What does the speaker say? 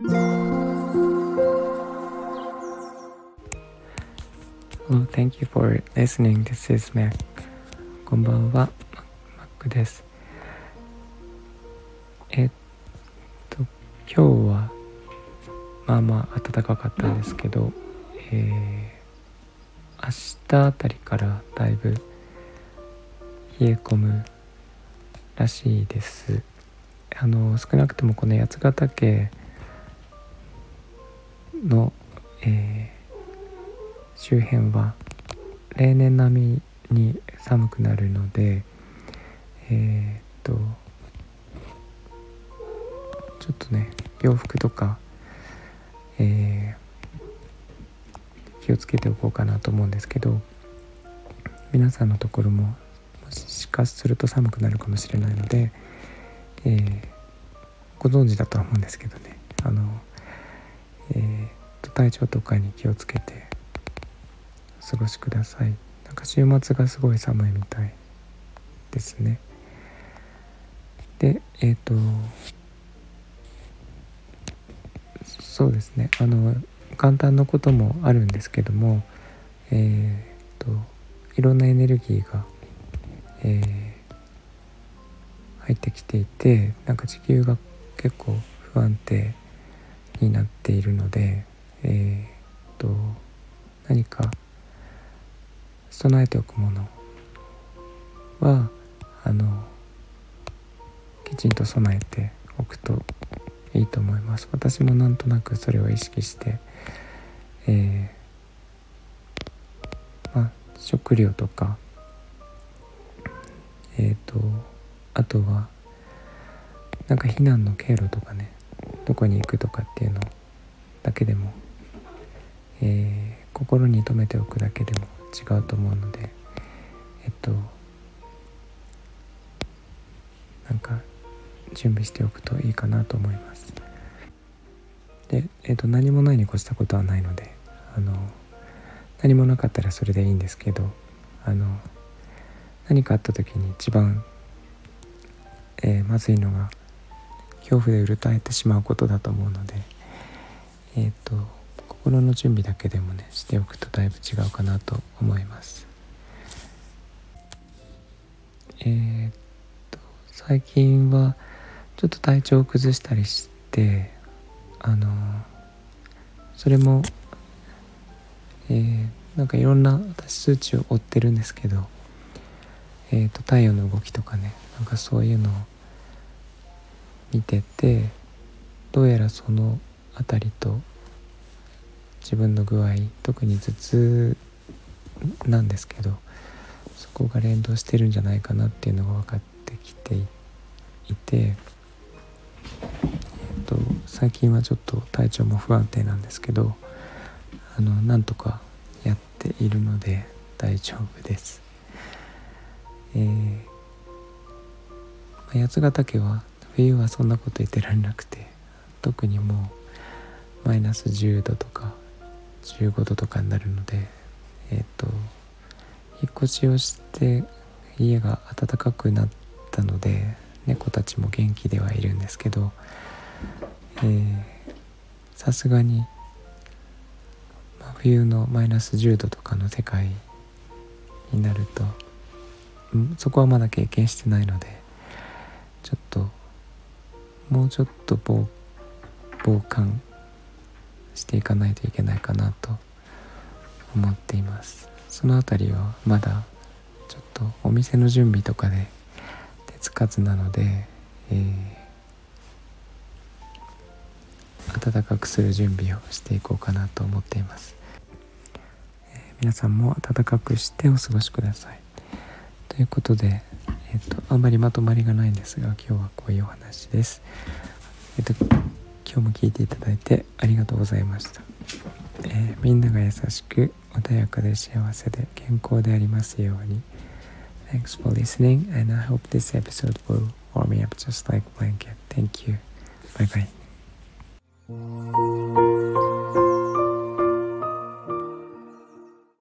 Hello, thank you for listening. This is Mac. こんばんは、Mac です。えっと、今日はまあまあ暖かかったんですけど、えー、明日あたりからだいぶ冷え込むらしいです。あの少なくともこの八ヶ岳の、えー、周辺は例年並みに寒くなるのでえー、っとちょっとね洋服とか、えー、気をつけておこうかなと思うんですけど皆さんのところももしかすると寒くなるかもしれないので、えー、ご存知だとは思うんですけどね。あの、えー、体調とかに気をつけてお過ごしください。なんか週末がすごい寒いみたいですね。でえっ、ー、とそうですね。あの簡単なこともあるんですけどもえっ、ー、といろんなエネルギーが、えー、入ってきていてなんか地球が結構不安定になっているのでえっ、と何か備えておくものはあのきちんと備えておくといいと思います。私もなんとなくそれを意識して、えー、まあ、食料とかえっ、ー、とあとはなんか避難の経路とかねどこに行くとかっていうのだけでも、えー、心に留めておくだけでも違うと思うのでえっとなんか準備しておくといいかなと思います。で、えーと、何もないに越したことはないのであの何もなかったらそれでいいんですけどあの何かあった時に一番、えー、まずいのが恐怖でうるたえてしまうことだと思うのでえっ、ー、と心の準備だけでもねしておくとだいぶ違うかなと思います。えー、っと最近はちょっと体調を崩したりしてあのそれもえー、なんかいろんな私数値を追ってるんですけど、えーと、太陽の動きとかねなんかそういうのを見ててどうやらその辺りと自分の具合特に頭痛なんですけどそこが連動してるんじゃないかなっていうのが分かってきていて。と最近はちょっと体調も不安定なんですけどあのなんとかやっているので大丈夫です。えー、八ヶ岳は冬はそんなこと言ってられなくて特にもうマイナス10度とか15度とかになるのでえっ、ー、と引っ越しをして家が暖かくなったので猫たちも元気ではいるんですけどさすがに真冬のマイナス10度とかの世界になるとそこはまだ経験してないのでちょっともうちょっと防防寒していかないといけないかなと思っています。その辺りはまだちょっとお店の準備とかで手つかずなので、えー暖かくする準備をしていこうかなと思っています、えー、皆さんも暖かくしてお過ごしください。ということで、えーと、あんまりまとまりがないんですが今日はこういうお話ですえっ、と今日も聞いていただいてありがとうございました、えー、みんなが優しく穏やかで幸せで健康でありますように Thanks for listening and I hope this episode will warm me up just like blanket. Thank you. Bye bye.